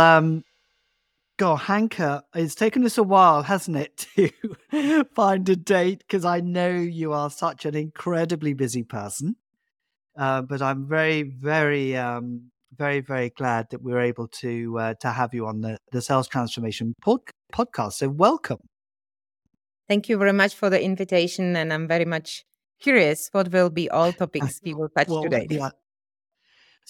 um, God, Hanke, it's taken us a while, hasn't it, to find a date? Because I know you are such an incredibly busy person. Uh, but I'm very, very, um, very, very glad that we are able to uh, to have you on the, the Sales Transformation pod- podcast. So welcome. Thank you very much for the invitation, and I'm very much curious what will be all topics we will touch well, today. Yeah.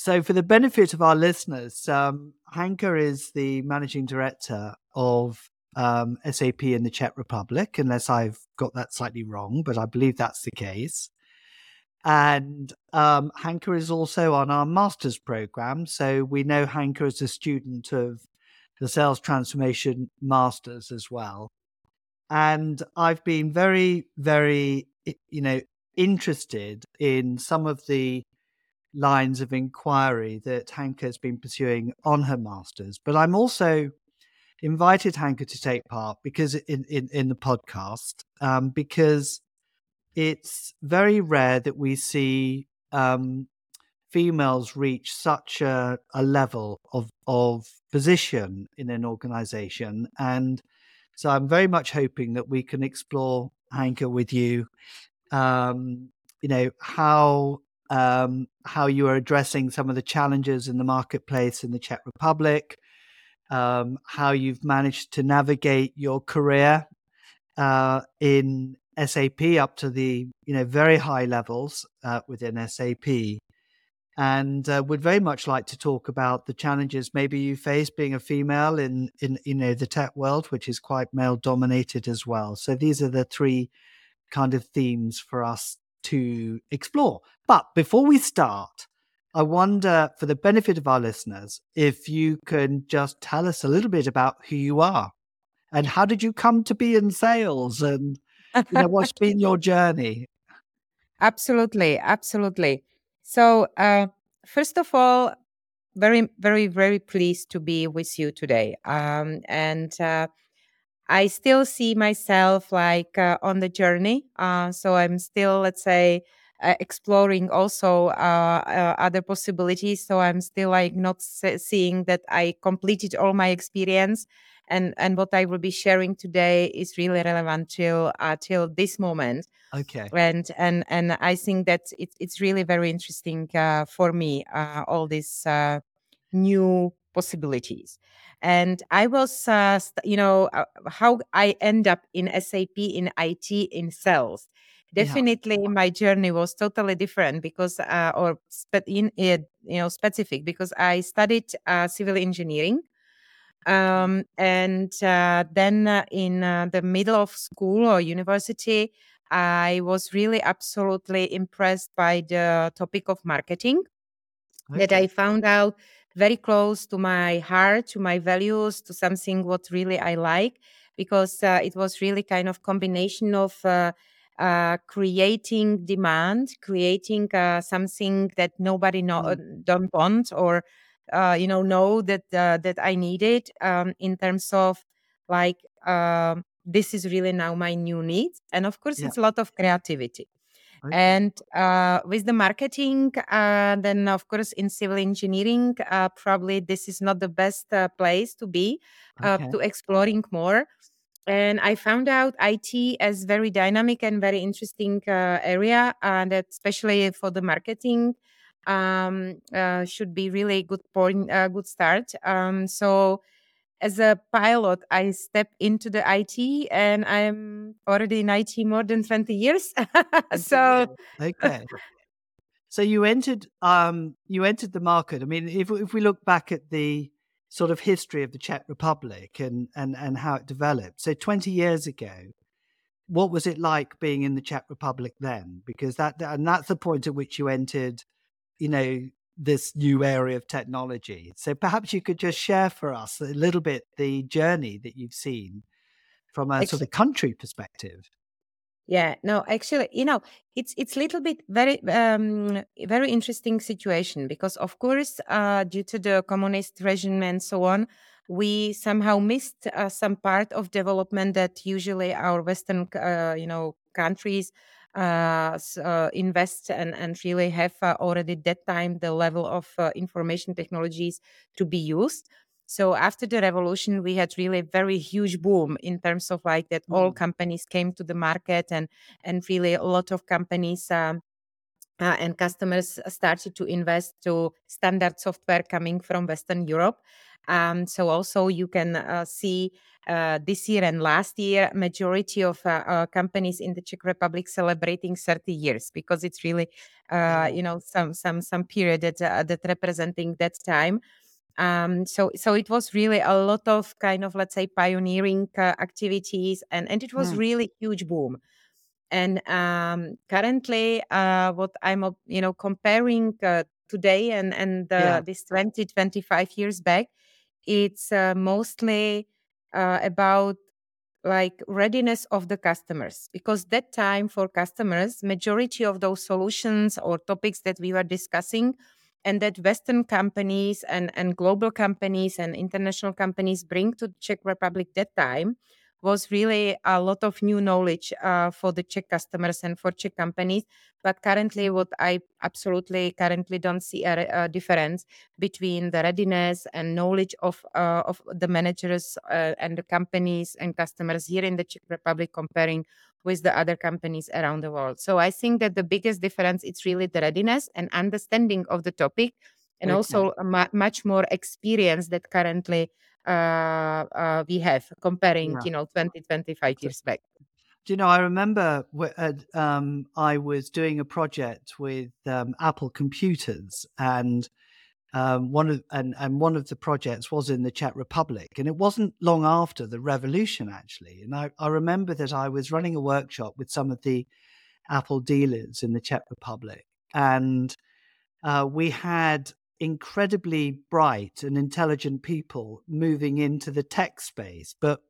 So, for the benefit of our listeners, um, Hanke is the managing director of um, SAP in the Czech Republic, unless I've got that slightly wrong, but I believe that's the case. And um, Hanke is also on our master's program. So we know Hanke is a student of the Sales Transformation Masters as well. And I've been very, very, you know, interested in some of the lines of inquiry that Hanke has been pursuing on her masters. But I'm also invited Hanke to take part because in in, in the podcast um, because it's very rare that we see um, females reach such a, a level of of position in an organization and so i'm very much hoping that we can explore Hanke with you um, you know how um, how you are addressing some of the challenges in the marketplace in the Czech Republic, um, how you've managed to navigate your career uh, in SAP up to the you know very high levels uh, within SAP, and uh, would very much like to talk about the challenges maybe you face being a female in in you know the tech world, which is quite male dominated as well. So these are the three kind of themes for us to explore. But before we start, I wonder, for the benefit of our listeners, if you can just tell us a little bit about who you are and how did you come to be in sales and you know what's been your journey? Absolutely, absolutely. So, uh, first of all, very, very, very pleased to be with you today. Um, and uh, I still see myself like uh, on the journey. Uh, so I'm still, let's say, uh, exploring also uh, uh, other possibilities. So I'm still like not seeing that I completed all my experience, and and what I will be sharing today is really relevant till uh, till this moment. Okay. And and and I think that it's it's really very interesting for me all these new possibilities and i was uh, you know uh, how i end up in sap in it in sales definitely yeah. my journey was totally different because uh, or spe- in it you know specific because i studied uh, civil engineering um, and uh, then uh, in uh, the middle of school or university i was really absolutely impressed by the topic of marketing okay. that i found out very close to my heart, to my values, to something what really I like, because uh, it was really kind of combination of uh, uh, creating demand, creating uh, something that nobody know, mm. don't want or uh, you know know that uh, that I needed um, in terms of like um, this is really now my new needs, and of course yeah. it's a lot of creativity. Okay. And uh, with the marketing, uh, then of course in civil engineering, uh, probably this is not the best uh, place to be uh, okay. to exploring more. And I found out IT as very dynamic and very interesting uh, area, and that especially for the marketing um, should be really good point, a good start. Um, so as a pilot, I step into the IT and I'm already in IT more than 20 years. so okay. So you entered um you entered the market. I mean, if if we look back at the sort of history of the Czech Republic and and and how it developed. So 20 years ago, what was it like being in the Czech Republic then? Because that and that's the point at which you entered, you know, this new area of technology. So perhaps you could just share for us a little bit the journey that you've seen from a sort of country perspective. Yeah, no, actually, you know, it's it's a little bit very um, very interesting situation because, of course, uh, due to the communist regime and so on, we somehow missed uh, some part of development that usually our Western, uh, you know, countries uh, uh, invest and, and really have uh, already that time the level of information technologies to be used. So after the revolution, we had really a very huge boom in terms of like that all Mm. companies came to the market and and really a lot of companies um, uh, and customers started to invest to standard software coming from Western Europe. Um, so also you can uh, see uh, this year and last year, majority of uh, companies in the Czech Republic celebrating 30 years because it's really, uh, you know, some some some period that uh, that representing that time. Um, so so it was really a lot of kind of let's say pioneering uh, activities, and and it was Mm. really huge boom. And um, currently, uh, what I'm you know comparing uh, today and and Yeah. this 20 25 years back, it's uh, mostly uh, about like readiness of the customers because that time for customers majority of those solutions or topics that we were discussing and that western companies and, and global companies and international companies bring to czech republic that time was really a lot of new knowledge uh, for the czech customers and for czech companies but currently what i absolutely currently don't see a, a difference between the readiness and knowledge of uh, of the managers uh, and the companies and customers here in the Czech Republic comparing with the other companies around the world. So I think that the biggest difference is really the readiness and understanding of the topic, and Okay. also mu- much more experience that currently we have comparing, Yeah. you know, 20, 25 So- years back. Do you know? I remember uh, um, I was doing a project with um, Apple computers, and um, one of and, and one of the projects was in the Czech Republic, and it wasn't long after the revolution actually. And I, I remember that I was running a workshop with some of the Apple dealers in the Czech Republic, and uh, we had incredibly bright and intelligent people moving into the tech space, but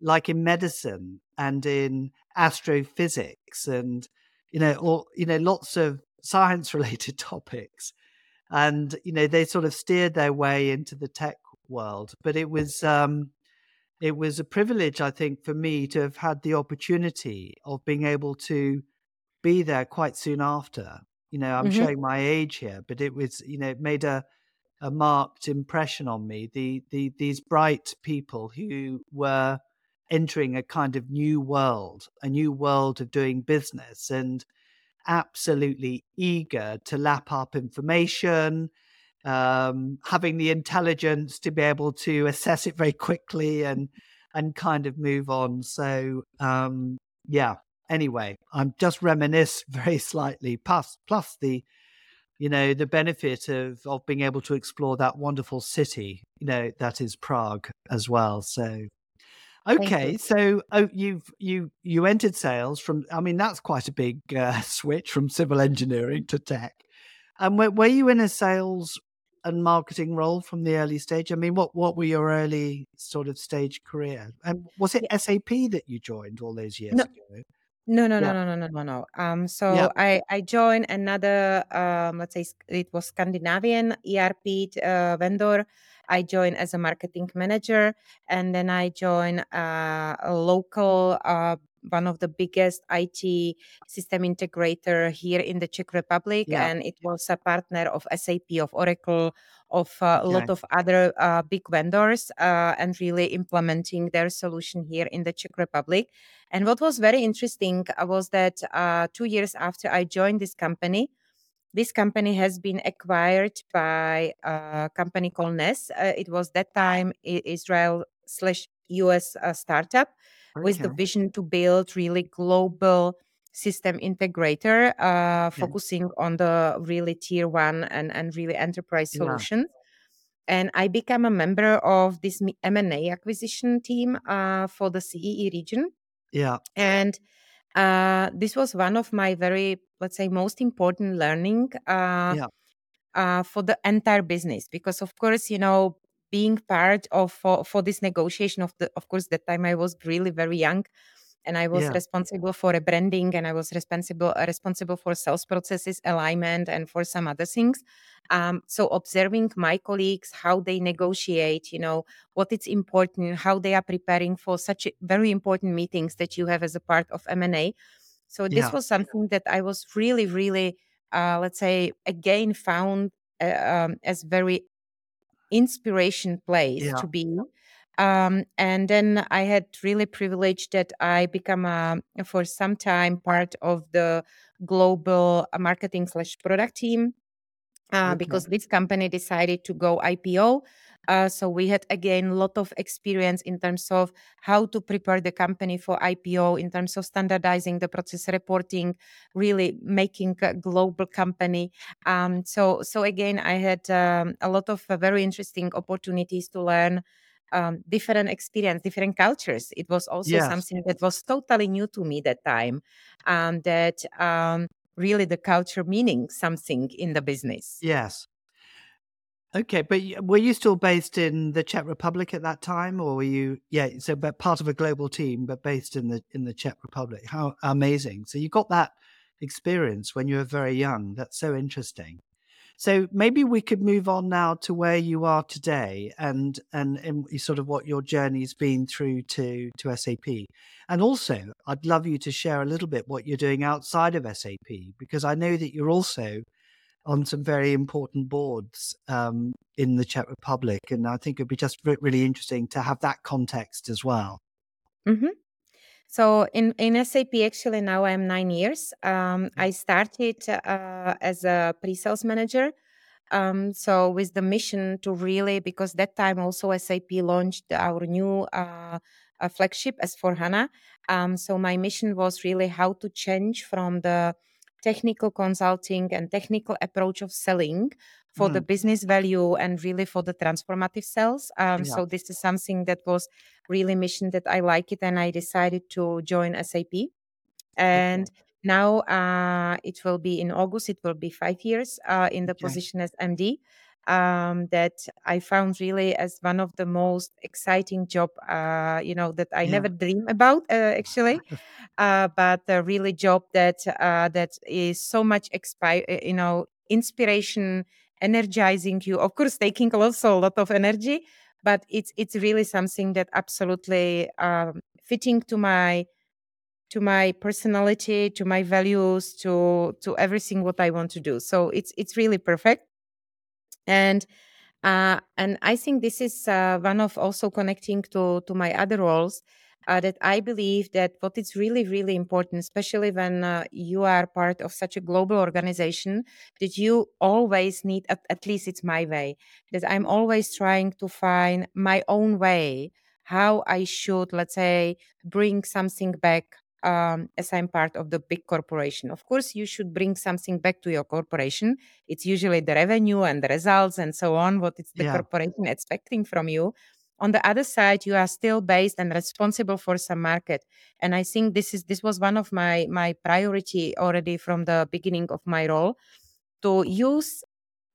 like in medicine and in astrophysics and you know or you know lots of science related topics. And you know they sort of steered their way into the tech world but it was um it was a privilege i think for me to have had the opportunity of being able to be there quite soon after you know i'm Mhm. showing my age here but it was you know it made a a marked impression on me. The the these bright people who were entering a kind of new world a new world of doing business and absolutely eager to lap up information um, having the intelligence to be able to assess it very quickly and and kind of move on. So um, yeah anyway i'm just reminisce very slightly plus plus the you know the benefit of of being able to explore that wonderful city you know that is prague as well so. Okay so oh you've you you entered sales from i mean that's quite a big uh, switch from civil engineering to tech. And were, were you in a sales and marketing role from the early stage? I mean what what were your early sort of stage career? And was it Yeah. sap that you joined all those years No, ago No, no, no, yeah no, no, no, no, no. Um, yeah so I I joined another um, let's say sc- it was Scandinavian ERP uh, vendor. I joined as a marketing manager, and then I joined uh, a local uh, one of the biggest IT system integrator here in the Czech Republic, yeah and it was a partner of SAP, of Oracle, of uh, a lot of other uh, big vendors, uh, and really implementing their solution here in the Czech Republic. And what was very interesting uh, was that uh, two years after I joined this company, this company has been acquired by a company called Ness. Uh, it was that time Israel slash US startup with the okay vision to build really global system integrator, uh, okay focusing on the really tier one and, and really enterprise yeah. solutions. And I became a member of this M&A acquisition team uh, for the CEE region. Yeah. And uh, this was one of my very let's say most important learning uh, yeah. uh, for the entire business because of course you know being part of for, for this negotiation of the of course that time i was really very young and i was yeah. responsible for a branding and i was responsible uh, responsible for sales processes alignment and for some other things. Um, so observing my colleagues how they negotiate you know what it's important how they are preparing for such very important meetings that you have as a part of m&a so this yeah. was something that i was really really uh, let's say again found uh, um, as very inspiration place Yeah. to be. Um, and then I had really privilege that I become a, for some time part of the global marketing slash product team uh, Okay. because this company decided to go IPO. Uh, so we had again a lot of experience in terms of how to prepare the company for IPO, in terms of standardizing the process reporting, really making a global company. Um, so so again, I had um, a lot of uh, very interesting opportunities to learn. Um, different experience, different cultures. It was also Yes. something that was totally new to me that time. Um, that um, really the culture meaning something in the business. Yes. Okay, but were you still based in the Czech Republic at that time, or were you? Yeah, so but part of a global team, but based in the in the Czech Republic. How amazing! So you got that experience when you were very young. That's so interesting. So maybe we could move on now to where you are today, and and, and sort of what your journey's been through to to SAP. And also, I'd love you to share a little bit what you're doing outside of SAP, because I know that you're also on some very important boards um, in the Czech Republic, and I think it'd be just re- really interesting to have that context as well. hmm So in in SAP, actually now I'm nine years. Um, I started uh, as a pre-sales manager. Um, so with the mission to really, because that time also SAP launched our new uh, uh, flagship S4 HANA. Um, so my mission was really how to change from the technical consulting and technical approach of selling for the Mm, business value and really for the transformative sales. Um, yeah. so this is something that was really mission that I like it, and I decided to join SAP. Okay. And now uh, it will be in August. It will be five years uh, in the Okay. position as MD. Um, that I found really as one of the most exciting job, uh, you know, that I Yeah. never dream about uh, actually, uh, but a really job that uh, that is so much expi- uh, you know, inspiration, energizing you. Of course, taking also a lot of energy, but it's it's really something that absolutely um, fitting to my to my personality to my values to to everything what i want to do so it's it's really perfect and uh, and i think this is uh, one of also connecting to to my other roles uh, that i believe that what is really really important especially when uh, you are part of such a global organization that you always need at, at least it's my way that i'm always trying to find my own way how i should let's say bring something back um, as I'm part of the big corporation. Of course, you should bring something back to your corporation. It's usually the revenue and the results and so on, what it's the Yeah. corporation expecting from you. On the other side, you are still based and responsible for some market. And I think this is this was one of my my priority already from the beginning of my role to use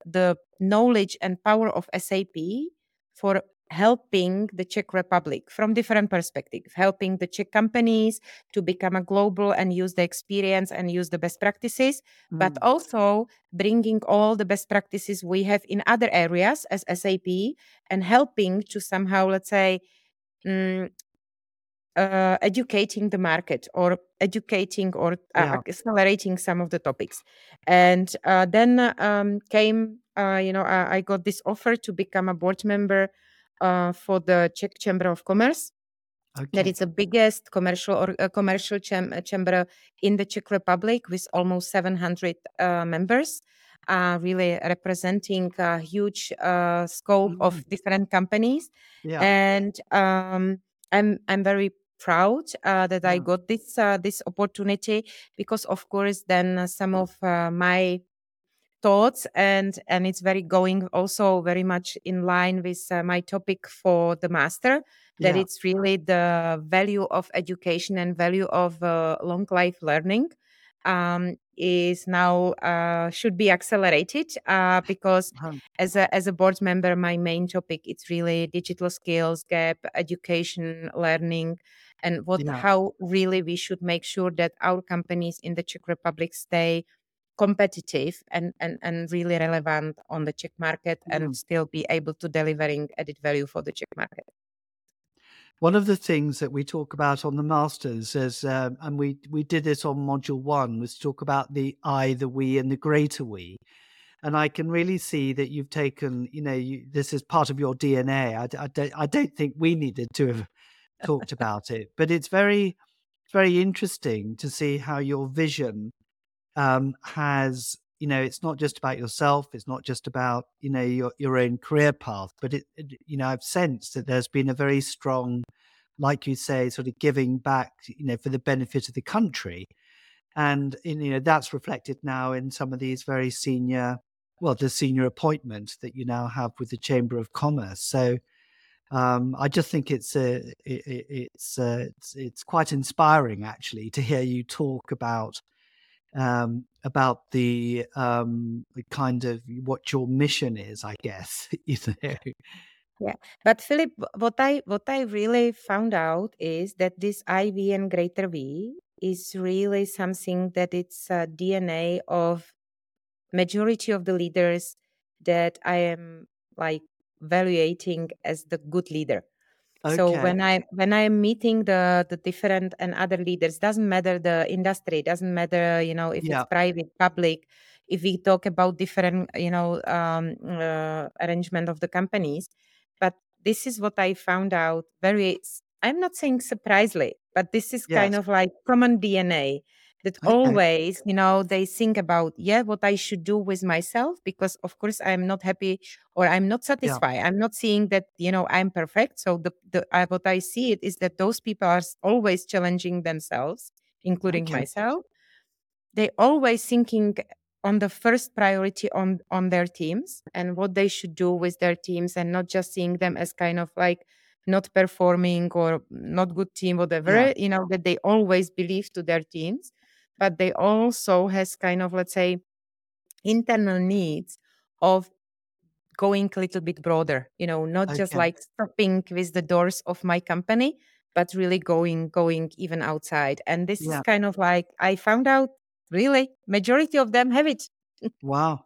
the knowledge and power of SAP for helping the Czech Republic from different perspectives, helping the Czech companies to become a global and use the experience and use the best practices, but Mm, also bringing all the best practices we have in other areas as SAP and helping to somehow, let's say, mm, uh, educating the market or educating or uh, yeah. accelerating some of the topics. And uh, then um, came, uh, you know, I got this offer to become a board member uh, for the Czech Chamber of Commerce. That Okay. is the biggest commercial or uh, commercial cham- uh, chamber in the Czech Republic with almost 700 uh, members, uh, really representing a huge uh, scope Mm, of different companies. yeah. And um, I'm I'm very proud uh, that I got this uh, this opportunity because, of course, then some of uh, my thoughts and and it's very going also very much in line with uh, my topic for the master that Yeah. it's really the value of education and value of uh, long life learning um, is now uh, should be accelerated uh, because Uh-huh. as a as a board member my main topic it's really digital skills gap education learning and what Yeah. how really we should make sure that our companies in the czech republic stay competitive and, and, and really relevant on the Czech market Mm. and still be able to delivering added value for the Czech market. One of the things that we talk about on the masters is, um, and we we did this on module one, was talk about the I, the we, and the greater we. and I can really see that you've taken, you know, you, this is part of your DNA. I, I, don't, I don't think we needed to have talked about it, but it's very, very interesting to see how your vision um, has, you know, it's not just about yourself. It's not just about, you know, your your own career path, but it, it you know, I've sensed that there's been a very strong, like you say, sort of giving back, you know, for the benefit of the country and in, you know that's reflected now in some of these very senior well the senior appointment that you now have with the chamber of commerce so um, I just think it's a, it, it's, uh, it's it's quite inspiring actually to hear you talk about um, about the um, kind of what your mission is, I guess. you know. Yeah, but Philip, what I what I really found out is that this IV and greater V is really something that it's DNA of majority of the leaders that I am like evaluating as the good leader. Okay. So when I when I am meeting the the different and other leaders, doesn't matter the industry, doesn't matter you know if yeah. it's private, public. If we talk about different you know um, uh, arrangement of the companies, but this is what I found out very. I'm not saying surprisingly, but this is yes. kind of like common DNA that okay. always you know they think about yeah what i should do with myself because of course i'm not happy or i'm not satisfied yeah. i'm not seeing that you know i'm perfect so the, the uh, what i see it is that those people are always challenging themselves including okay. myself they always thinking on the first priority on on their teams and what they should do with their teams and not just seeing them as kind of like not performing or not good team whatever yeah. you know that they always believe to their teams but they also has kind of let's say internal needs of going a little bit broader you know not okay. just like stopping with the doors of my company but really going going even outside and this yeah. is kind of like i found out really majority of them have it wow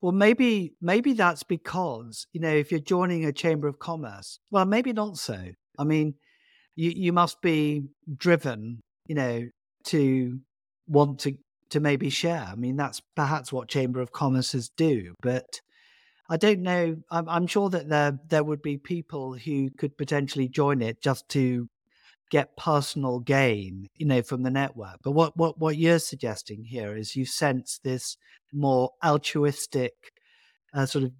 well maybe maybe that's because you know if you're joining a chamber of commerce well maybe not so i mean you you must be driven you know to want to to maybe share. I mean, that's perhaps what Chamber of Commerce's do, but I don't know. I'm, I'm, sure that there there would be people who could potentially join it just to get personal gain, you know, from the network. But what what what you're suggesting here is you sense this more altruistic uh, sort of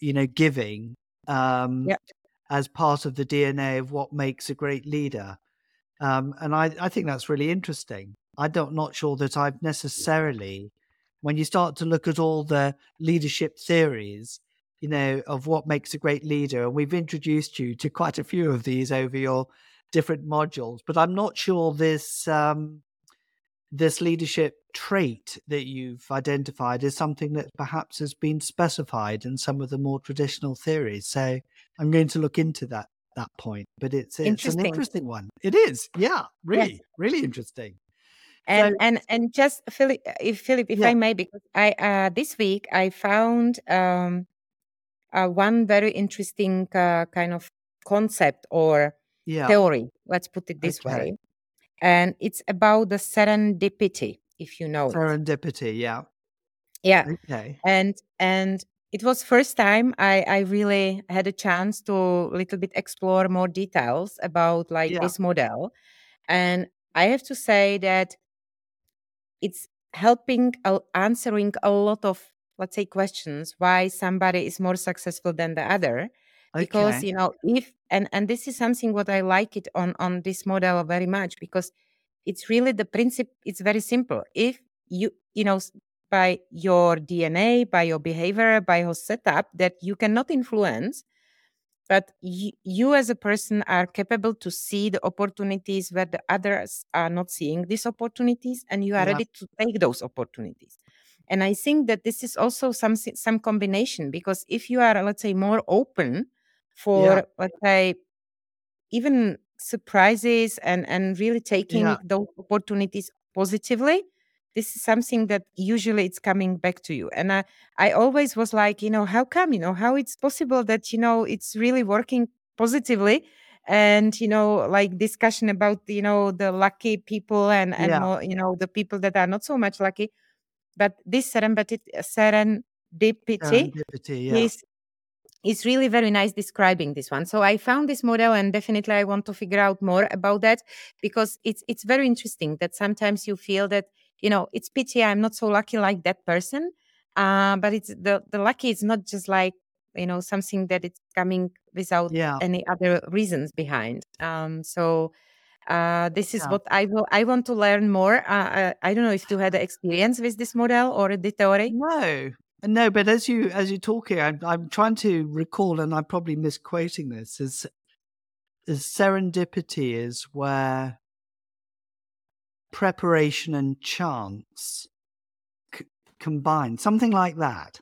you know giving um, yep. as part of the DNA of what makes a great leader. Um, and I, I think that's really interesting. I don't not sure that I've necessarily, when you start to look at all the leadership theories, you know, of what makes a great leader, and we've introduced you to quite a few of these over your different modules, but I'm not sure this um, this leadership trait that you've identified is something that perhaps has been specified in some of the more traditional theories. So I'm going to look into that that point. But it's it's an interesting one. It is, yeah, really, yes. really interesting and so, and and just Philip, if Philip, if yeah. I may, because I uh, this week I found um, uh, one very interesting uh, kind of concept or yeah. theory. Let's put it this okay. way, and it's about the serendipity. If you know serendipity, it. yeah, yeah, okay, and and it was first time I, I really had a chance to a little bit explore more details about like yeah. this model and i have to say that it's helping uh, answering a lot of let's say questions why somebody is more successful than the other. Because you know if and and this is something what i like it on on this model very much because it's really the principle it's very simple. If you you know by your dna by your behavior by your setup that you cannot influence but you, you as a person are capable to see the opportunities where the others are not seeing these opportunities and you are yeah. ready to take those opportunities and i think that this is also some some combination because if you are let's say more open for yeah. let's say even surprises and and really taking yeah. those opportunities positively this is something that usually it's coming back to you and i i always was like you know how come you know how it's possible that you know it's really working positively and you know like discussion about you know the lucky people and and yeah. more, you know the people that are not so much lucky but this serendipity, serendipity. Serendipity, yeah. He's is really very nice describing this one. So I found this model and definitely I want to figure out more about that because it's it's very interesting that sometimes you feel that, you know, it's pity I'm not so lucky like that person. Uh, but it's the the lucky is not just like, you know, something that it's coming without yeah. any other reasons behind. Um, so uh, this is Yeah. what I will. I want to learn more. Uh, uh, I don't know if you had experience with this model or the theory. No, no, but as you as you talk here, I'm, I'm trying to recall, and I'm probably misquoting this. Is is serendipity is where preparation and chance c- combine, something like that.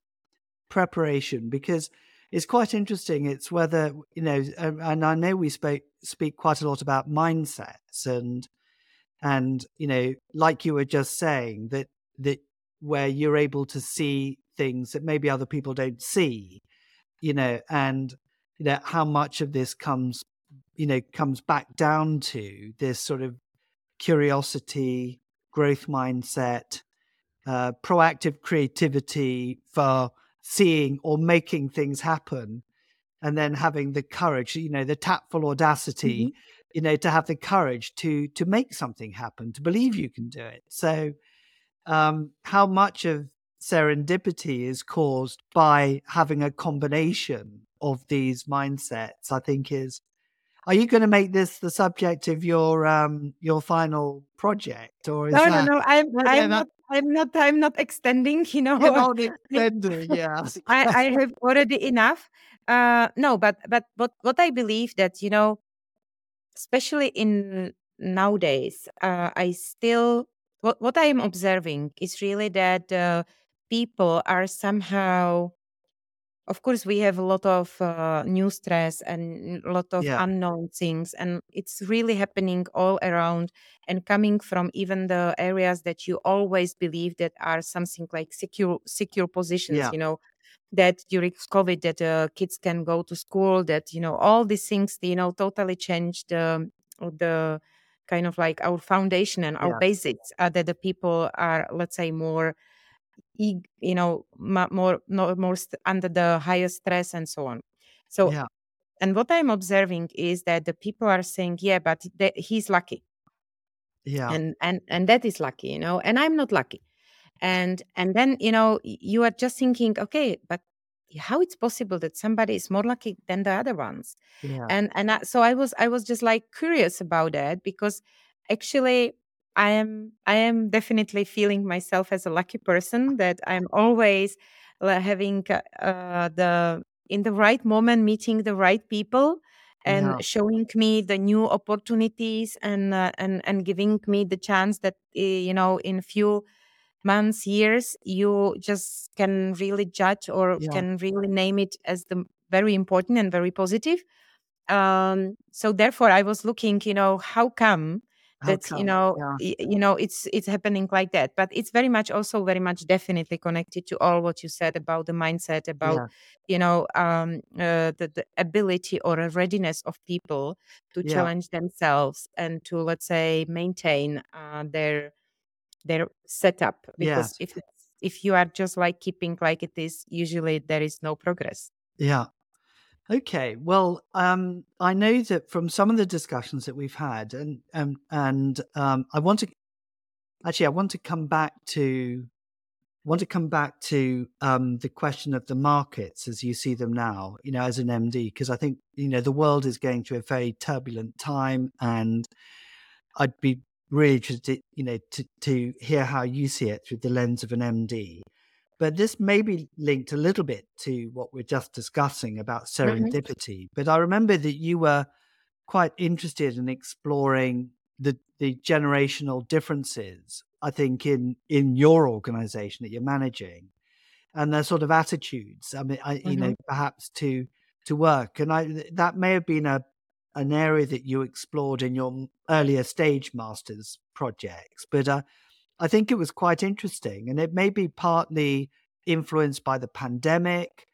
Preparation, because it's quite interesting. It's whether you know, um, and I know we speak speak quite a lot about mindsets and and you know, like you were just saying that that where you're able to see things that maybe other people don't see, you know, and you know how much of this comes, you know, comes back down to this sort of curiosity, growth mindset, uh, proactive creativity for seeing or making things happen, and then having the courage, you know, the tactful audacity, Mhm. you know, to have the courage to to make something happen, to believe you can do it. So, um, how much of serendipity is caused by having a combination of these mindsets, I think is are you going to make this the subject of your um your final project or is No, no, that no. I'm No, no, I'm not I'm not I'm not extending, you know. you're not extending, yeah. I, I have already enough. Uh no, but but what what I believe that, you know, especially in nowadays, uh I still what what I am observing is really that uh, people are somehow of course we have a lot of uh, new stress and a lot of Yeah, unknown things and it's really happening all around and coming from even the areas that you always believe that are something like secure secure positions yeah, you know that during covid that uh, kids can go to school that you know all these things you know totally changed um, the kind of like our foundation and our yeah, basics uh, that the people are let's say more you know more more under the higher stress and so on. So yeah, and what i'm observing is that the people are saying yeah but he's lucky. Yeah, and and and that is lucky you know and i'm not lucky. And and then you know you are just thinking okay but how it's possible that somebody is more lucky than the other ones? Yeah, and and I, so i was i was just like curious about that because actually i am i am definitely feeling myself as a lucky person that i'm always having uh, uh, the in the right moment meeting the right people and yeah, showing me the new opportunities and uh, and and giving me the chance that uh, you know in few months years you just can really judge or yeah. can really name it as the very important and very positive um so therefore i was looking you know how come How that you know Yeah, you know it's it's happening like that. But it's very much also very much definitely connected to all what you said about the mindset about yeah, you know um uh, the, the ability or a readiness of people to yeah, challenge themselves and to let's say maintain uh, their their setup. Because if if you are just like keeping like it is usually there is no progress. Yeah. Okay, well, um, I know that from some of the discussions that we've had, and um, and um, I want to actually I want to come back to want to come back to um, the question of the markets as you see them now. You know, as an MD, because I think you know the world is going through a very turbulent time, and I'd be really interested, you know, to to hear how you see it through the lens of an MD. But this may be linked a little bit to what we're just discussing about Mhm. serendipity. But I remember that you were quite interested in exploring the the generational differences. I think in in your organization that you're managing and their sort of attitudes. I mean, I, you know, Mhm. perhaps to to work, and I that may have been a an area that you explored in your earlier stage masters projects. But uh, I think it was quite interesting, and it may be partly influenced by the pandemic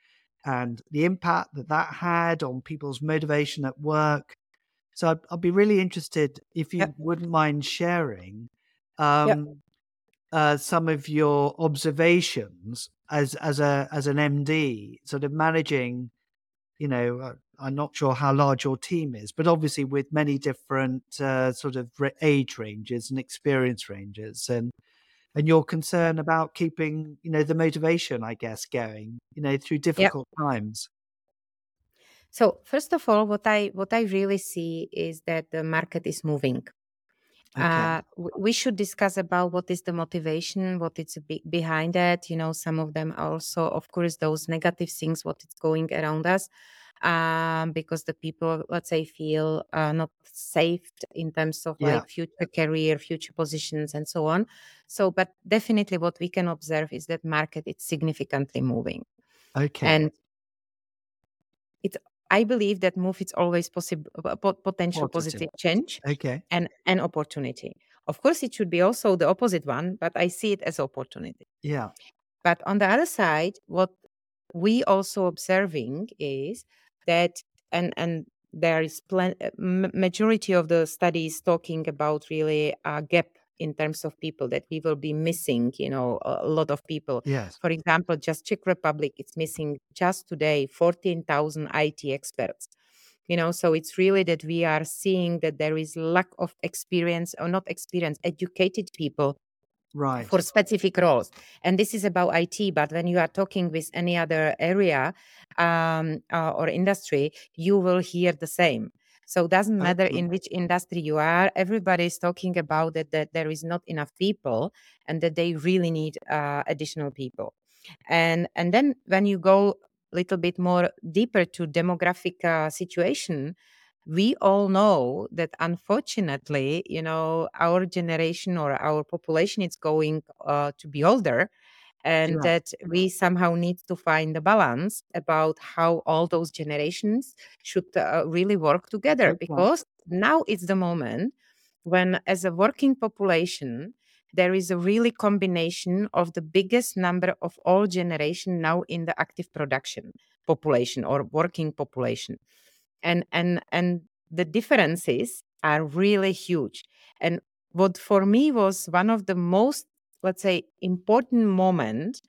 and the impact that that had on people's motivation at work. So I'd, I'd be really interested if Yep. you wouldn't mind sharing Yep. um, uh, some of your observations as as a as an MD, sort of managing, you know, uh, I'm not sure how large your team is, but obviously with many different uh, sort of age ranges and experience ranges, and and your concern about keeping, you know, the motivation, I guess, going, you know, through difficult yep. times. So first of all, what I what I really see is that the market is moving. Okay. Uh, we should discuss about what is the motivation, what is be- behind that. You know, some of them also, of course, those negative things, what is going around us, um, because the people, let's say, feel uh, not safe in terms of yeah. like future career, future positions, and so on. So, but definitely, what we can observe is that market is significantly moving. Okay. And it's I believe that move is always possible uh, potential positive. change okay. and an opportunity. Of course, it should be also the opposite one, but I see it as opportunity. Yeah. But on the other side, what we also observing is that and and there is plen- uh, majority of the studies talking about really a gap in terms of people that we will be missing you know a lot of people. Yes. For example just czech republic it's missing just today 14000 it experts you know so it's really that we are seeing that there is lack of experience or not experience educated people right. for specific roles. And this is about it but when you are talking with any other area um, uh, or industry you will hear the same so it doesn't matter in which industry you are. Everybody is talking about that that there is not enough people and that they really need uh, additional people. And and then when you go a little bit more deeper to demographic uh, situation we all know that unfortunately you know our generation or our population is going uh, to be older and yeah. that we somehow need to find a balance about how all those generations should uh, really work together okay. because now it's the moment when as a working population there is a really combination of the biggest number of all generation now in the active production population or working population and and and the differences are really huge and what for me was one of the most let's say important moment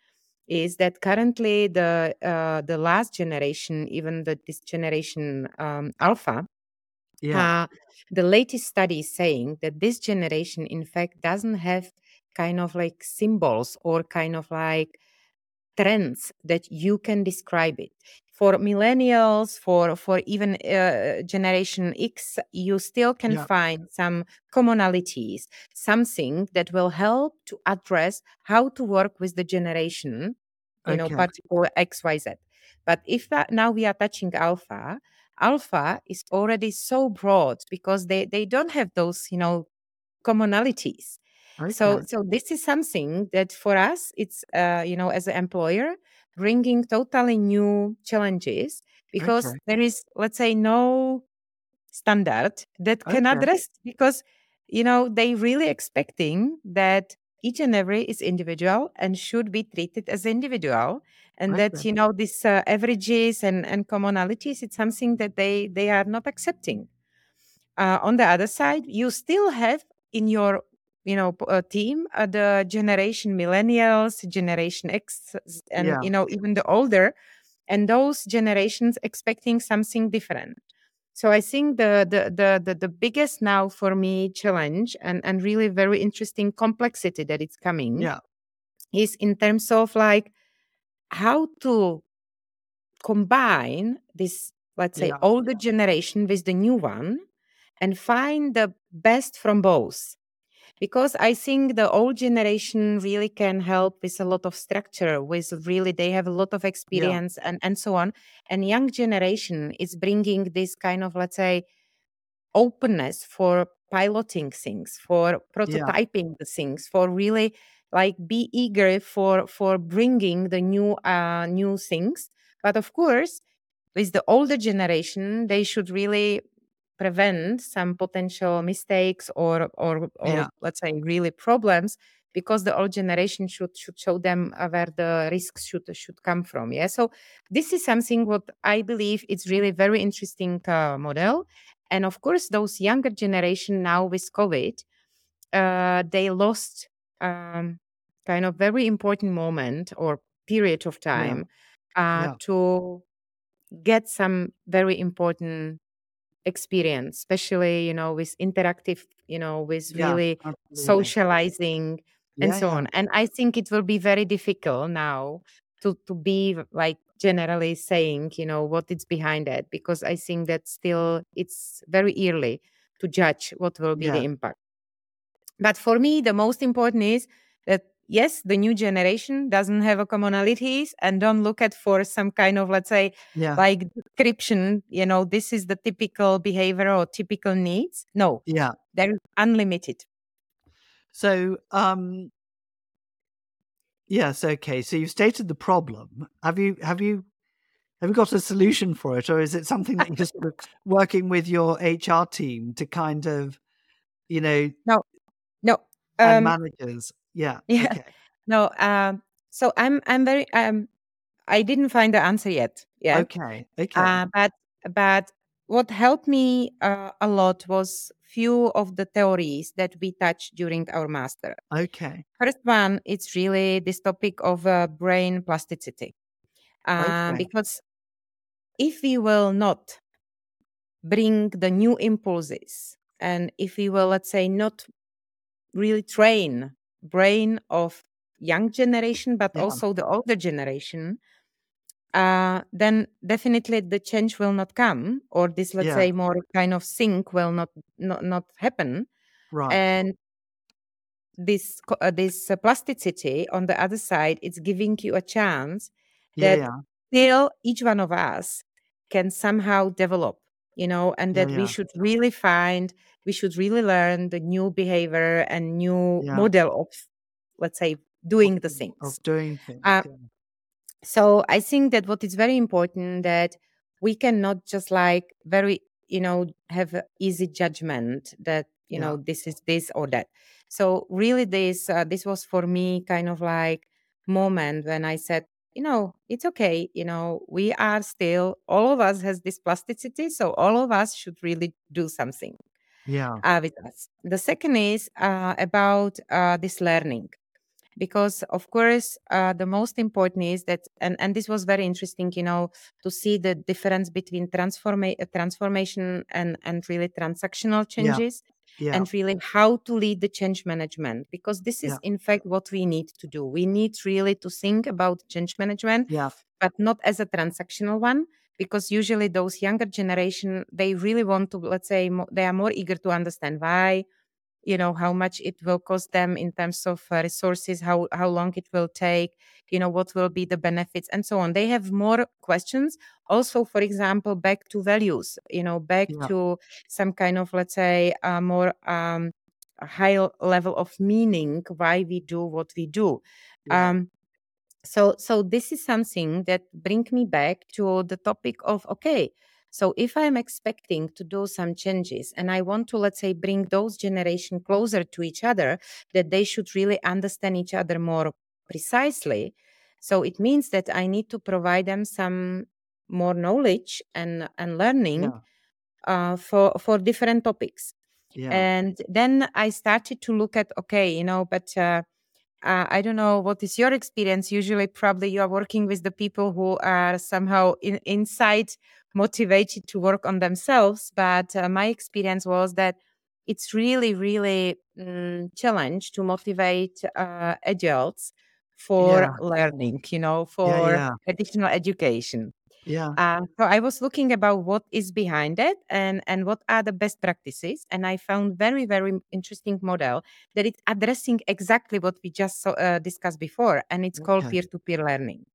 is that currently the uh, the last generation even the this generation um, alpha yeah. Uh, the latest study is saying that this generation in fact doesn't have kind of like symbols or kind of like trends that you can describe it for millennials for for even uh, generation x you still can yeah. find some commonalities something that will help to address how to work with the generation you okay. know particular xyz but if uh, now we are touching alpha alpha is already so broad because they they don't have those you know commonalities okay. so so this is something that for us it's uh, you know as an employer bringing totally new challenges because okay. there is let's say no standard that can okay. address because you know they really expecting that each and every is individual and should be treated as individual and okay. that you know these uh, averages and, and commonalities it's something that they they are not accepting uh, on the other side you still have in your you know uh, team uh, the generation millennials generation x and yeah. you know even the older and those generations expecting something different so i think the, the the the, the biggest now for me challenge and and really very interesting complexity that it's coming yeah is in terms of like how to combine this let's say yeah. older generation with the new one and find the best from both because I think the old generation really can help with a lot of structure, with really they have a lot of experience yeah. and, and so on. And young generation is bringing this kind of, let's say, openness for piloting things, for prototyping yeah. the things, for really like be eager for for bringing the new uh new things. But of course, with the older generation, they should really prevent some potential mistakes or or, or yeah. let's say really problems because the old generation should should show them uh, where the risks should should come from yeah so this is something what i believe it's really very interesting uh, model and of course those younger generation now with covid uh, they lost um, kind of very important moment or period of Yeah. time uh, Yeah. to get some very important experience, especially you know with interactive, you know, with Yeah. really Absolutely. socializing and Yeah. so Yeah. on. And I think it will be very difficult now to to be like generally saying, you know, what is behind that because I think that still it's very early to judge what will be the Yeah. impact. But for me, the most important is that yes, the new generation doesn't have a commonalities and don't look at for some kind of let's say Yeah. like description. You know, this is the typical behavior or typical needs. No, Yeah. they're unlimited. So, um, yes, okay. So you've stated the problem. Have you have you have you got a solution for it, or is it something that you're sort of working with your HR team to kind of, you know, No, no. and Um, managers? Yeah. yeah, Okay. no. Um, so I'm I'm very um I didn't find the answer yet. Yeah. Okay. Okay. Uh, but but what helped me uh, a lot was few of the theories that we touched during our master. Okay. First one, it's really this topic of uh, brain plasticity, uh, Okay. because if we will not bring the new impulses, and if we will, let's say, not really train brain of young generation, but Yeah. also the older generation, uh, then definitely the change will not come, or this, let's Yeah. say, more kind of sync will not not, not happen. Right. And this uh, this uh, plasticity on the other side, it's giving you a chance that Yeah. still each one of us can somehow develop, you know, and that we should really find, we should really learn the new behavior and new Yeah. model of, let's say, doing the things. of doing things. Uh, Yeah. so I think that what is very important that we cannot just like very, you know, have easy judgment that you Yeah. know this is this or that. So really, this uh, this was for me kind of like moment when I said, you know, it's okay. You know, we are still all of us has this plasticity, so all of us should really do something Yeah. uh, with us. The second is uh, about uh, this learning because of course uh, the most important is that and, and this was very interesting you know to see the difference between transforma- uh, transformation and and really transactional Yeah. changes Yeah. and really how to lead the change management because this is Yeah. in fact what we need to do we need really to think about change management Yeah. but not as a transactional one because usually those younger generation they really want to let's say mo- they are more eager to understand why you know how much it will cost them in terms of uh, resources how how long it will take you know what will be the benefits and so on they have more questions also for example back to values you know back Yeah. to some kind of let's say a more um a high level of meaning why we do what we do Yeah. um so so this is something that bring me back to the topic of okay so if i'm expecting to do some changes and i want to let's say bring those generation closer to each other that they should really understand each other more precisely so it means that i need to provide them some more knowledge and and learning Yeah. uh, for for different topics Yeah. and then i started to look at okay you know but uh, uh, I don't know what is your experience. Usually, probably you are working with the people who are somehow in, inside motivated to work on themselves. But uh, my experience was that it's really, really mm, challenge to motivate uh, adults for Yeah. learning. You know, Yeah. for Yeah. additional education. Yeah. Um, so I was looking about what is behind it and and what are the best practices, and I found very very interesting model that it's addressing exactly what we just saw, uh, discussed before, and it's called peer to peer learning.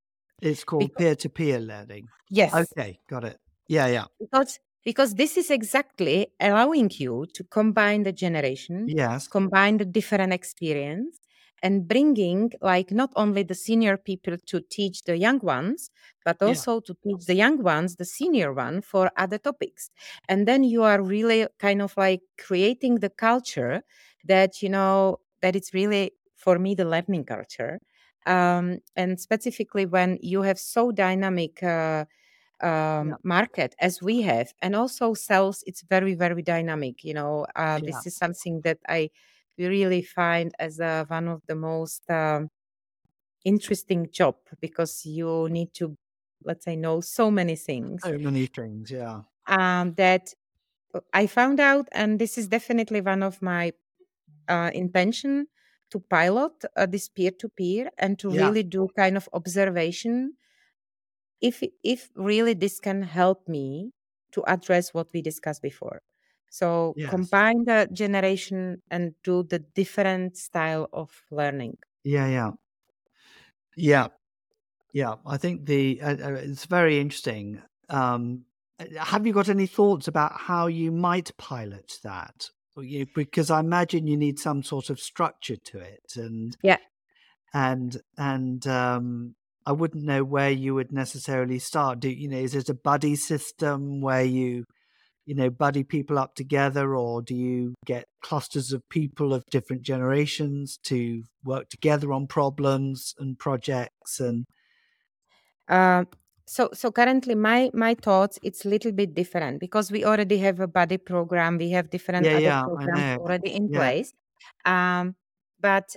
It's called Because peer to peer learning. yes, Okay. Got it. Yeah. Yeah. because because this is exactly allowing you to combine the generation, Yes. combine the different experience, and bringing like not only the senior people to teach the young ones, but Yeah. also to teach the young ones the senior one for other topics. And then you are really kind of like creating the culture that you know that it's really for me the learning culture. Um, and specifically when you have so dynamic uh, Yeah. um, market as we have and also sales it's very very dynamic you know uh, Yeah. this is something that i really find as uh, one of the most um, interesting job because you need to, let's say, know so many things. So many things, yeah. Um, that uh, I found out, and this is definitely one of my uh, intention to pilot uh, this peer to peer and to Yeah. really do kind of observation if if really this can help me to address what we discussed before so Yes. combine the generation and do the different style of learning Yeah, yeah. Yeah. Yeah. I think the uh, uh, it's very interesting. Um, uh, have you got any thoughts about how you might pilot that? You- Because I imagine you need some sort of structure to it, and Yeah. and and um, I wouldn't know where you would necessarily start. Do you know? Is it a buddy system where you you know buddy people up together, or do you get clusters of people of different generations to work together on problems and projects and Uh, so so currently my my thoughts it's a little bit different because we already have a buddy program we have different yeah other yeah programs already in yeah. place. Um, but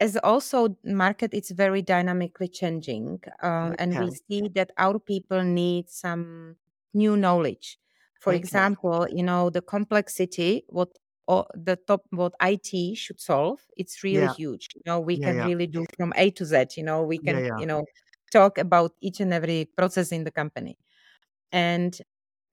as also market it's very dynamically changing uh, and we see that our people need some new knowledge for okay example you know the complexity what o- the top what it should solve it's really yeah. huge you know we yeah can yeah. really do from a to z you know we can you know talk about each and every process in the company. And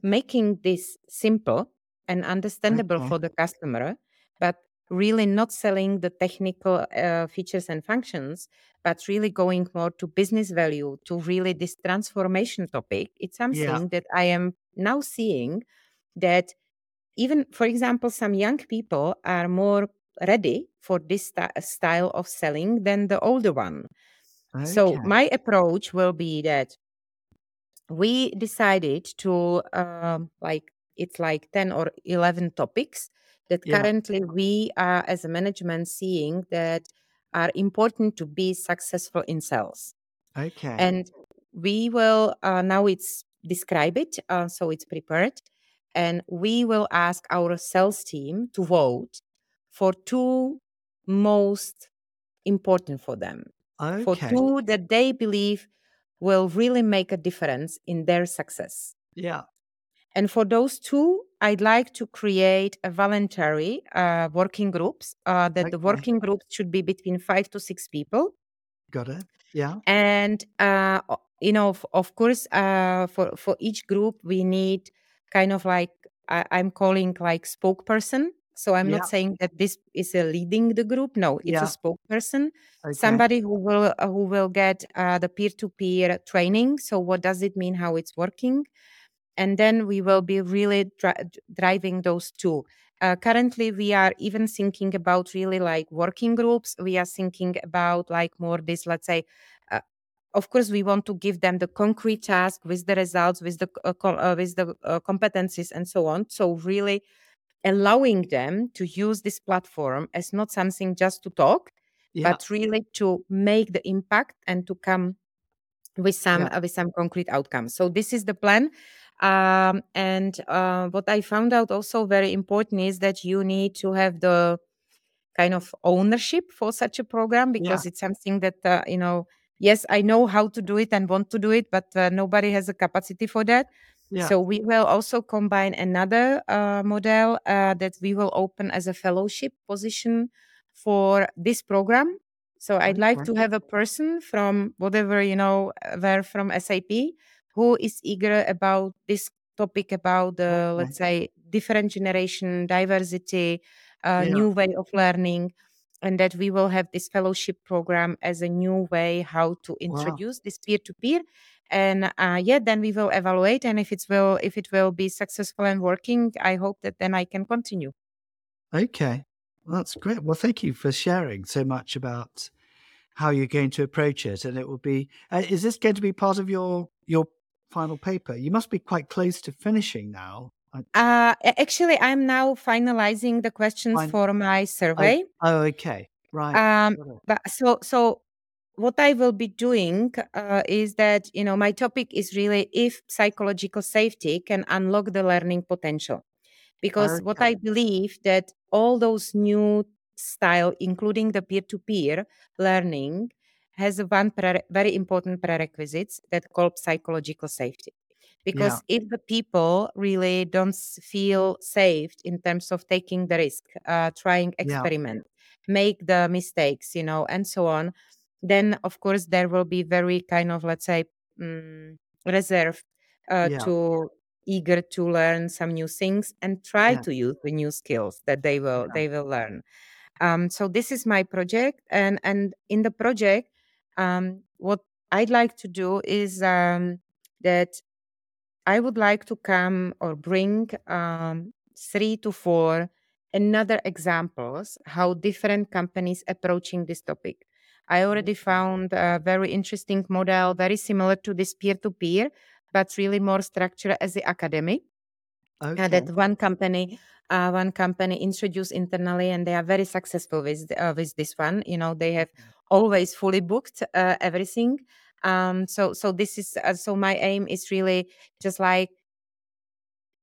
making this simple and understandable okay. for the customer but really not selling the technical uh, features and functions but really going more to business value to really this transformation topic. It's yeah. something that i am now seeing that even for example some young people are more ready for this sti- style of selling than the older one. So my approach will be that we decided to um, like it's like 10 or 11 topics that yeah. currently we are as a management seeing that are important to be successful in sales. Okay. And we will uh, now it's describe it uh, so it's prepared and we will ask our sales team to vote for two most important for them for two that they believe will really make a difference in their success. yeah. And for those two, I'd like to create a voluntary uh, working groups. Uh, that the working groups should be between five to six people, got it yeah and uh, you know, of, of course, uh, for for each group we need kind of like I, I'm calling like spokesperson. So I'm yeah not saying that this is a leading the group. No, it's a spokesperson, okay somebody who will uh, who will get uh, the peer to peer training. So what does it mean? How it's working? And then we will be really dri- driving those two. Uh, currently, we are even thinking about really like working groups. We are thinking about like more this, let's say, uh, of course, we want to give them the concrete task with the results, with the uh, co- uh, with the uh, competencies, and so on. So really allowing them to use this platform as not something just to talk, yeah but really to make the impact and to come with some yeah uh, with some concrete outcomes so this is the plan um, and uh, what i found out also very important is that you need to have the kind of ownership for such a program yeah. because it's something that uh, you know yes i know how to do it and want to do it but uh, nobody has the capacity for that. Yeah. So we will also combine another uh, model uh, that we will open as a fellowship position for this program. So i'd like to have a person from whatever you know where from sap who is eager about this topic about the okay. let's say different generation diversity a yeah. new way of learning and that we will have this fellowship program as a new way how to wow. introduce this peer to peer and uh, yeah then we will evaluate and if it will if it will be successful and working i hope that then i can continue. Okay. Well, that's great. Well thank you for sharing so much about how you're going to approach it and it will be uh, is this going to be part of your your final paper. You must be quite close to finishing now. Uh, actually i'm now finalizing the questions for my oh, survey. oh okay. Right. Um but so so what i will be doing uh, is that you know my topic is really if psychological safety can unlock the learning potential. Because what i believe that all those new style including the peer to peer learning has one pre- very important prerequisite that called psychological safety because Yeah. if the people really don't feel safe in terms of taking the risk uh, trying Yeah. experiment make the mistakes you know and so on then of course there will be very kind of let's say mm, reserved uh, Yeah. to eager to learn some new things and try Yeah. to use the new skills that they will Yeah. they will learn um, so this is my project and and in the project um, what i'd like to do is um, that i would like to come or bring um, three to four another examples how different companies approaching this topic. I already found a very interesting model very similar to this peer-to-peer but really more structured as the academy uh, that one company uh, one company introduced internally and they are very successful with th- uh, with this one. You know they have always fully booked uh, everything. Um so so this is uh, so my aim is really just like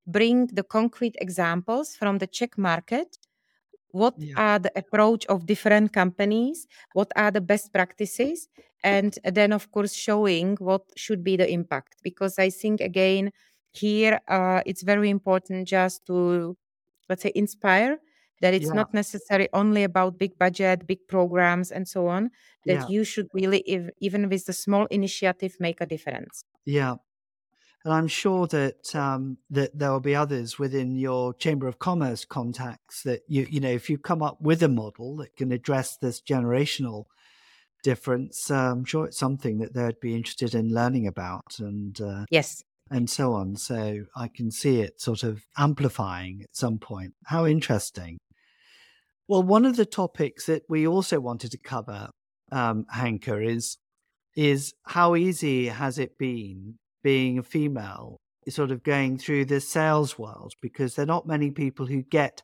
bring the concrete examples from the czech market. What Yeah. are the approach of different companies? What are the best practices? And then of course showing what should be the impact. Because i think again here uh, it's very important just to let's say inspire that it's Yeah. not necessary only about big budget big programs and so on that Yeah. you should really if, even with the small initiative make a difference Yeah. And I'm sure that um, that there will be others within your Chamber of Commerce contacts that you you know if you come up with a model that can address this generational difference, uh, I'm sure it's something that they'd be interested in learning about and uh, yes and so on. So I can see it sort of amplifying at some point. How interesting. Well, one of the topics that we also wanted to cover, um, Hanka, is is how easy has it been being a female, sort of going through the sales world because there are not many people who get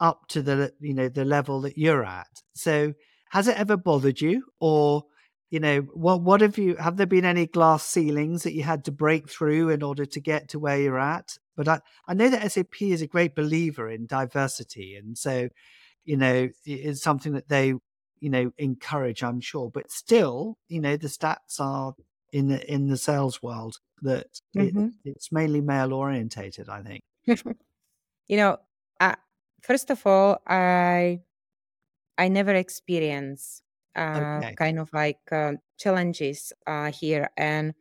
up to the you know the level that you're at. So has it ever bothered you, or you know what what have you have there been any glass ceilings that you had to break through in order to get to where you're at? But I, I know that SAP is a great believer in diversity, and so you know it's something that they you know encourage i'm sure but still you know the stats are in the in the sales world that it, Mhm. it's mainly male orientated i think you know uh, first of all i i never experience uh, okay. kind of like uh, challenges uh, here and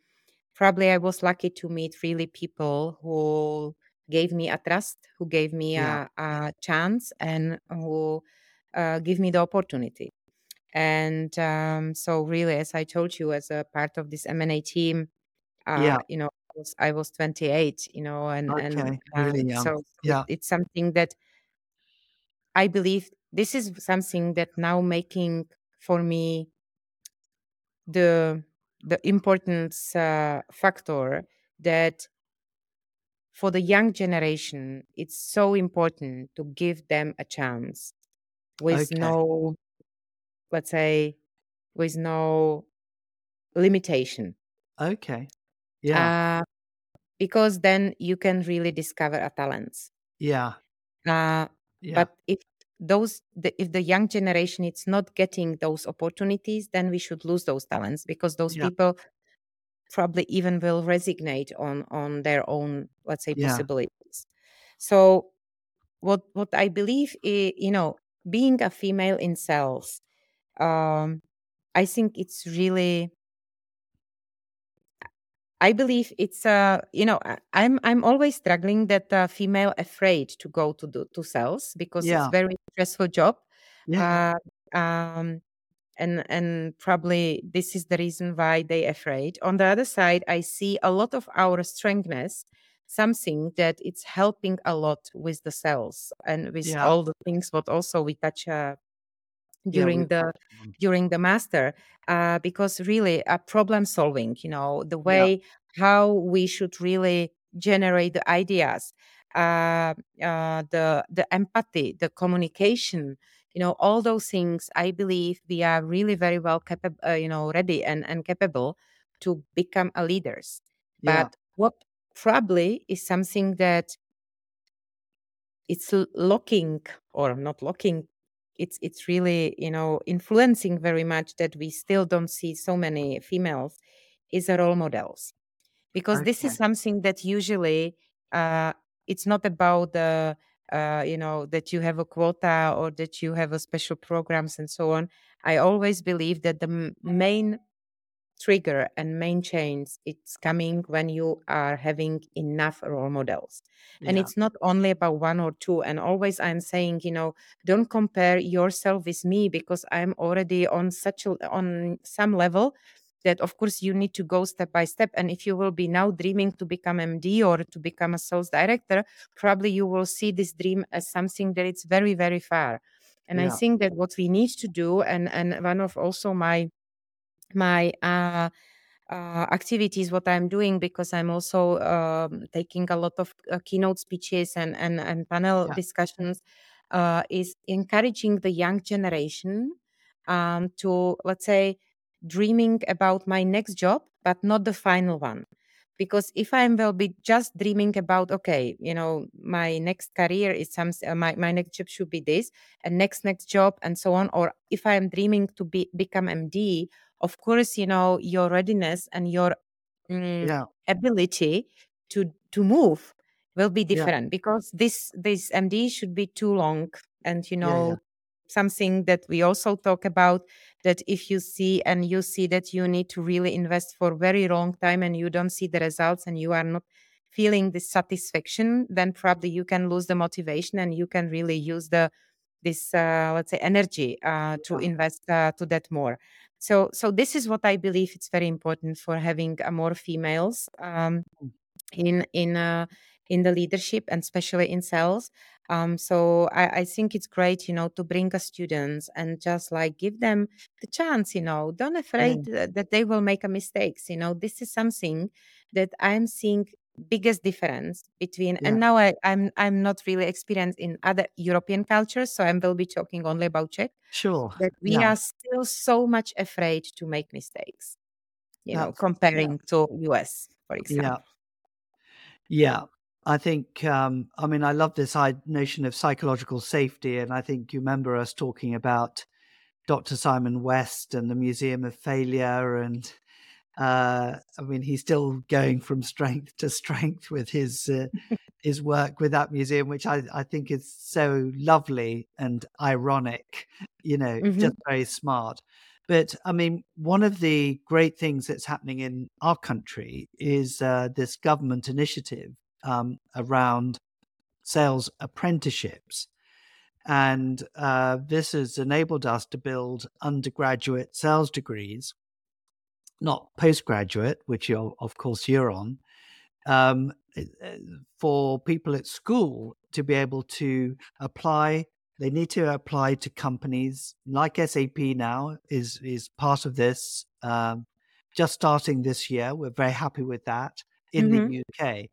probably i was lucky to meet really people who gave me a trust who gave me yeah. a, a chance and who uh, give me the opportunity. And um, so really as i told you as a part of this m&a team uh, yeah. you know I was, I was 28 you know and and okay. Um, really young. so it, yeah. it's something that i believe this is something that now making for me the the importance uh, factor that for the young generation it's so important to give them a chance with okay. no let's say with no limitation. Okay. Yeah. Uh, because then you can really discover a talents yeah. Uh, yeah. but if those the, if the young generation is not getting those opportunities then we should lose those talents because those yeah. people probably even will resignate on on their own let's say yeah. possibilities. So what what i believe i- you know being a female in sales um i think it's really I believe it's uh you know I'm I'm always struggling that uh, female afraid to go to do to sales because it's yeah very stressful job. yeah Uh, um, and and probably this is the reason why they afraid. On the other side, I see a lot of our strengthness, something that it's helping a lot with the sales and with yeah all the things what also we touch yeah during we've the during the master uh, because really uh, problem solving you know the yeah. way how we should really generate the ideas uh, uh, the the empathy the communication you know all those things i believe we are really very well capable uh, you know ready and, and capable to become a leaders. Yeah. But what probably is something that it's locking or not locking it's it's really you know influencing very much that we still don't see so many females is role models because okay. this is something that usually uh, it's not about the uh, you know that you have a quota or that you have a special programs and so on i always believe that the main trigger and main change it's coming when you are having enough role models and yeah. it's not only about one or two and always i'm saying you know don't compare yourself with me because i'm already on such a on some level that of course you need to go step by step and if you will be now dreaming to become md or to become a sales director probably you will see this dream as something that it's very very far and yeah. i think that what we need to do and and one of also my my uh, uh, activities what i'm doing because i'm also um, taking a lot of uh, keynote speeches and and, and panel yeah. discussions uh, is encouraging the young generation um, to let's say dreaming about my next job but not the final one because if i will be just dreaming about okay you know my next career is some uh, my, my next job should be this and next next job and so on or if i am dreaming to be become md of course you know your readiness and your mm, yeah. ability to to move will be different yeah. because this this md should be too long and you know yeah, something that we also talk about that if you see and you see that you need to really invest for very long time and you don't see the results and you are not feeling this satisfaction then probably you can lose the motivation and you can really use the this uh, let's say energy uh, to invest uh, to that more so so this is what i believe it's very important for having uh, more females um, mm. in in uh, in the leadership and especially in sales um, so I, I, think it's great you know to bring us students and just like give them the chance you know don't afraid mm. that they will make a mistakes you know this is something that i'm seeing biggest difference between yeah. and now I, I'm I'm not really experienced in other European cultures, so I will be talking only about Czech. Sure. That we yeah. are still so much afraid to make mistakes, you That's, know, comparing yeah. to US, for example. Yeah. Yeah. I think, um, I mean, I love this notion of psychological safety. And I think you remember us talking about Dr. Simon West and the Museum of Failure and uh, I mean, he's still going from strength to strength with his uh, his work with that museum, which I, I think is so lovely and ironic. You know, mm-hmm. just very smart. But I mean, one of the great things that's happening in our country is uh, this government initiative um, around sales apprenticeships. And uh, this has enabled us to build undergraduate sales degrees not postgraduate, which you're, of course you're on, um, eh, for people at school to be able to apply. They need to apply to companies like SAP now is is part of this. Um, just starting this year, we're very happy with that in mm-hmm. the UK.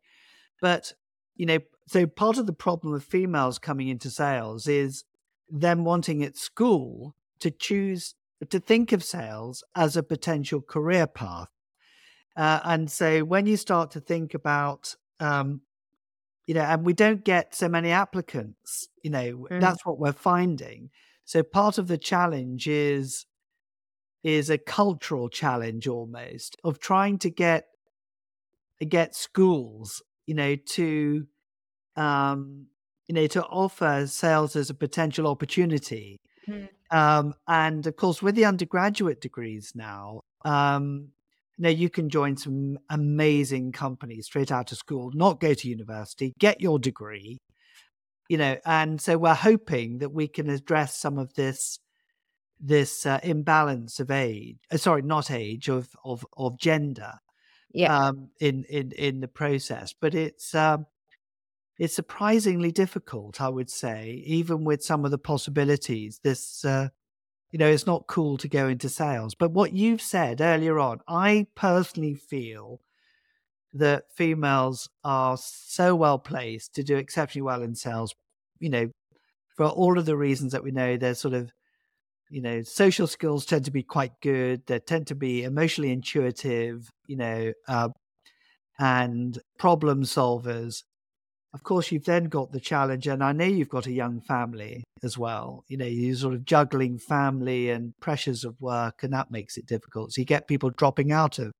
But you know, so part of the problem of females coming into sales is them wanting at school to choose to think of sales as a potential career path. Uh, and so when you start to think about, um, you know, and we don't get so many applicants, you know, mm. that's what we're finding. So part of the challenge is is a cultural challenge almost of trying to get get schools, you know, to um, you know, to offer sales as a potential opportunity Mm. Um, and of course, with the undergraduate degrees now, um, you know, you can join some amazing companies straight out of school, not go to university, get your degree, you know, and so we're hoping that we can address some of this this uh, imbalance of age, uh, sorry, not age of of of gender, yeah, um, in in in the process. But it's um, it's surprisingly difficult, I would say, even with some of the possibilities. This, uh, you know, it's not cool to go into sales. But what you've said earlier on, I personally feel that females are so well placed to do exceptionally well in sales, you know, for all of the reasons that we know. They're sort of, you know, social skills tend to be quite good. They tend to be emotionally intuitive, you know, uh, and problem solvers of course, you've then got the challenge, and I know you've got a young family as well. You know, you're sort of juggling family and pressures of work, and that makes it difficult. So you get people dropping out of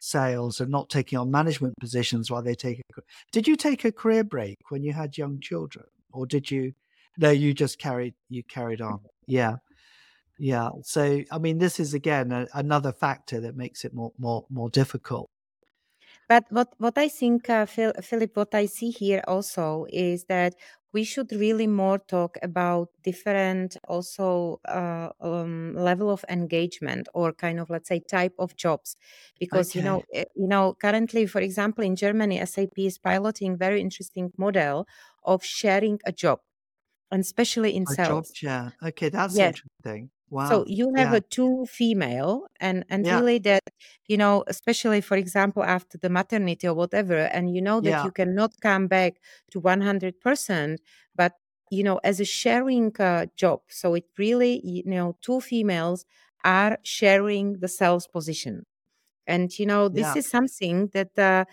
sales and not taking on management positions while they take a did you take a career break when you had young children? Or did you no you just carried you carried on. Yeah. Yeah. So i mean this is again a, another factor that makes it more more more difficult but what what I think, uh, Phil, Philip, what I see here also is that we should really more talk about different also uh, um, level of engagement or kind of let's say type of jobs because okay. you know eh, you know currently for example in germany sap is piloting very interesting model of sharing a job and especially in a sales job share okay that's yes. interesting Wow. So you have yeah. a two female and and yeah. really that you know especially for example after the maternity or whatever and you know that yeah. you cannot come back to 100% but you know as a sharing uh, job so it really you know two females are sharing the sales position and you know this is something that uh,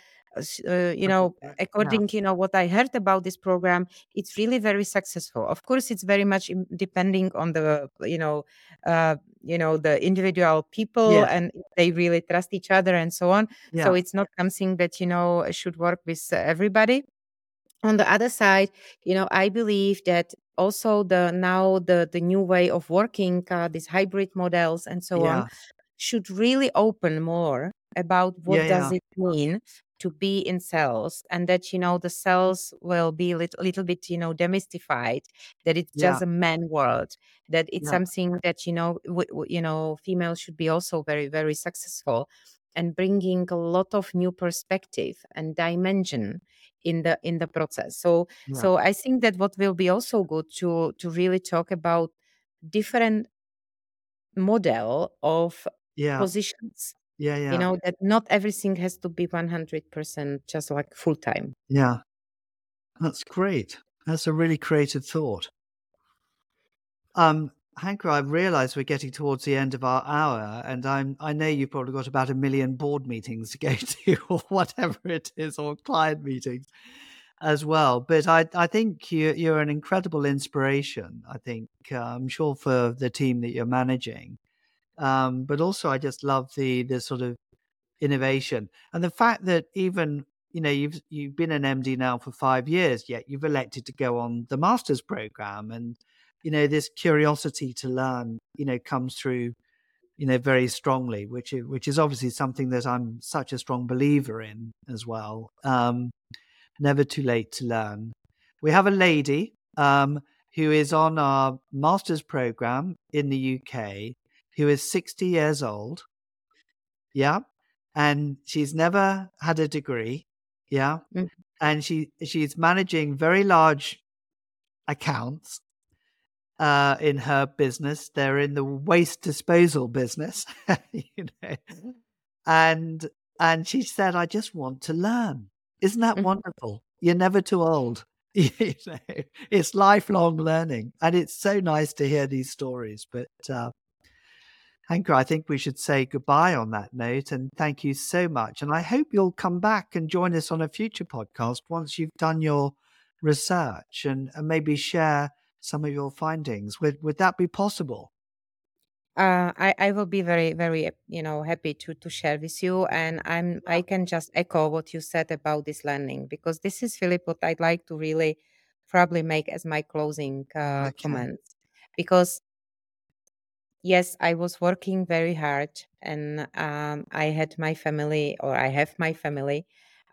uh, you know according yeah. you know what i heard about this program it's really very successful of course it's very much depending on the you know uh, you know the individual people yeah. and they really trust each other and so on yeah. so it's not something that you know should work with everybody on the other side you know i believe that also the now the the new way of working uh, these hybrid models and so on should really open more about what yeah, does yeah. it mean to be in cells and that you know the cells will be a little, little bit you know demystified that it's just a man world that it's yeah. something that you know w- w- you know females should be also very very successful and bringing a lot of new perspective and dimension in the in the process so yeah. so i think that what will be also good to to really talk about different model of yeah positions yeah, yeah. You know, that not everything has to be 100% just like full time. Yeah. That's great. That's a really creative thought. Um, Hanka, I realise we're getting towards the end of our hour, and I'm I know you've probably got about a million board meetings to go to, or whatever it is, or client meetings as well. But I I think you you're an incredible inspiration. I think uh, I'm sure for the team that you're managing, um, but also, I just love the the sort of innovation and the fact that even you know you've you've been an MD now for five years, yet you've elected to go on the master's program, and you know this curiosity to learn, you know, comes through, you know, very strongly, which is, which is obviously something that I'm such a strong believer in as well. Um, never too late to learn. We have a lady um, who is on our master's program in the UK who is 60 years old. Yeah. And she's never had a degree. Yeah. Mm. And she she's managing very large accounts uh, in her business. They're in the waste disposal business, you know. And and she said, I just want to learn. Isn't that mm-hmm. wonderful? You're never too old. you know, it's lifelong learning. And it's so nice to hear these stories. But uh, Hanka, I think we should say goodbye on that note and thank you so much. And I hope you'll come back and join us on a future podcast once you've done your research and, and maybe share some of your findings. Would would that be possible? Uh, I, I will be very very you know happy to to share with you and I'm I can just echo what you said about this learning because this is Philip what I'd like to really probably make as my closing uh, okay. comments because yes, I was working very hard and um, I had my family, or I have my family,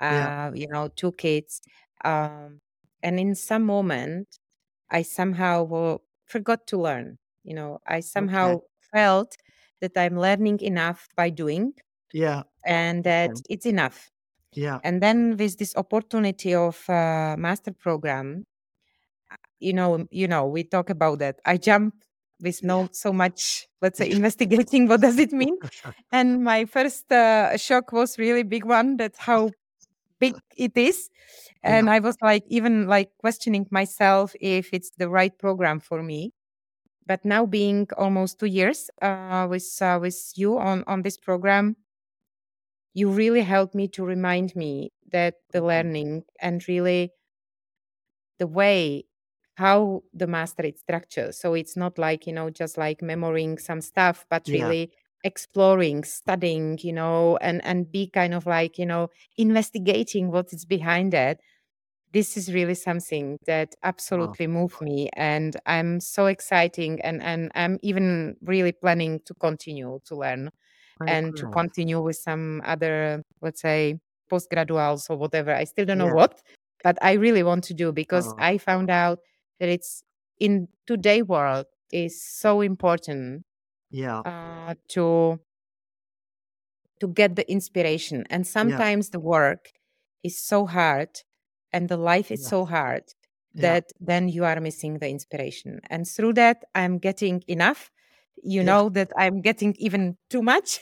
Yeah. uh, you know, two kids. Um, and in some moment, I somehow forgot to learn. You know, I Okay. somehow felt that I'm learning enough by doing Yeah. and that Okay. it's enough. Yeah. And then with this opportunity of uh, master program, you know, you know, we talk about that. I jump with no so much let's say investigating what does it mean? And my first uh, shock was really big one that's how big it is. And yeah. i was like even like questioning myself if it's the right program for me. But now being almost two years uh, with uh, with you on on this program you really helped me to remind me that the learning and really the way how the master is structured. So it's not like, you know, just like memorizing some stuff, but Yeah. really exploring, studying, you know, and and be kind of like, you know, investigating what is behind it. This is really something that absolutely moved me and I'm so exciting and and I'm even really planning to continue to learn and to continue with some other, let's say, postgraduates or whatever. I still don't know Yeah. what, but I really want to do because Oh, I found out that it's in today world is so important yeah. uh, to to get the inspiration. And Yeah. sometimes the work is so hard and the life is Yeah. so hard Yeah. that then you are missing the inspiration. And through that, I'm getting enough. You Yeah. know that I'm getting even too much.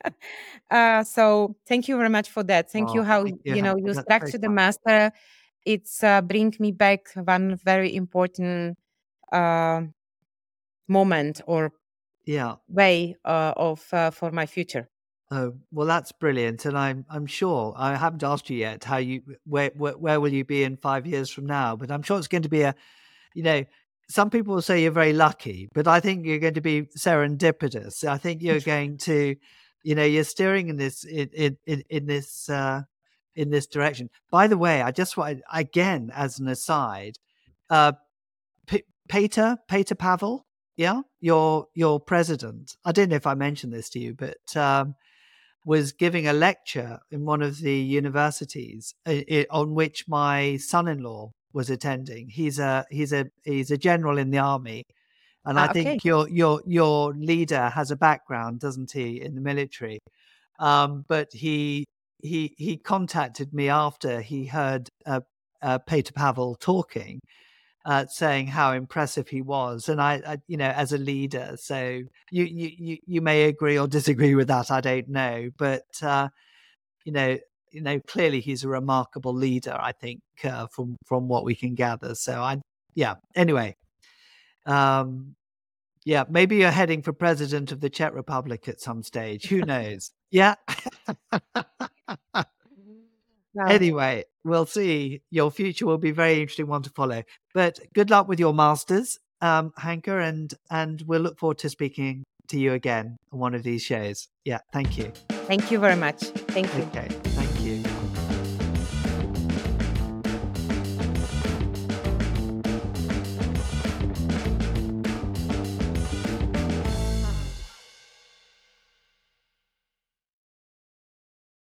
uh, so thank you very much for that. Thank you Oh, how thank you. you know you structure the master. It's uh, bring me back one very important uh, moment or Yeah. way uh, of uh, for my future. Oh, well, that's brilliant, and I'm I'm sure I haven't asked you yet how you where where, where will you be in five years from now, but I'm sure it's going to be a, you know, some people will say you're very lucky, but I think you're going to be serendipitous. I think you're going to, you know, you're steering in this in in in, in this uh, in this direction. By the way, I just want again as an aside, uh, P- Peter Peter Pavel, yeah, your your president. I don't know if I mentioned this to you, but. Um, was giving a lecture in one of the universities i i on which my son-in-law was attending. He's a he's a he's a general in the army, and I Ah, okay. think your your your leader has a background, doesn't he, in the military? Um, but he he he contacted me after he heard uh, uh, Peter Pavel talking, uh, saying how impressive he was, and I, I, you know, as a leader. So you, you, you, may agree or disagree with that. I don't know, but uh, you know, you know, clearly he's a remarkable leader. I think uh, from from what we can gather. So I, yeah. Anyway, um, yeah, maybe you're heading for president of the Czech Republic at some stage. Who knows? Yeah. Wow. anyway, we'll see. Your future will be very interesting one to follow. But good luck with your masters, um, Hanka, and and we'll look forward to speaking to you again on one of these shows. Yeah, thank you. Thank you very much. Thank you. Okay, thank you.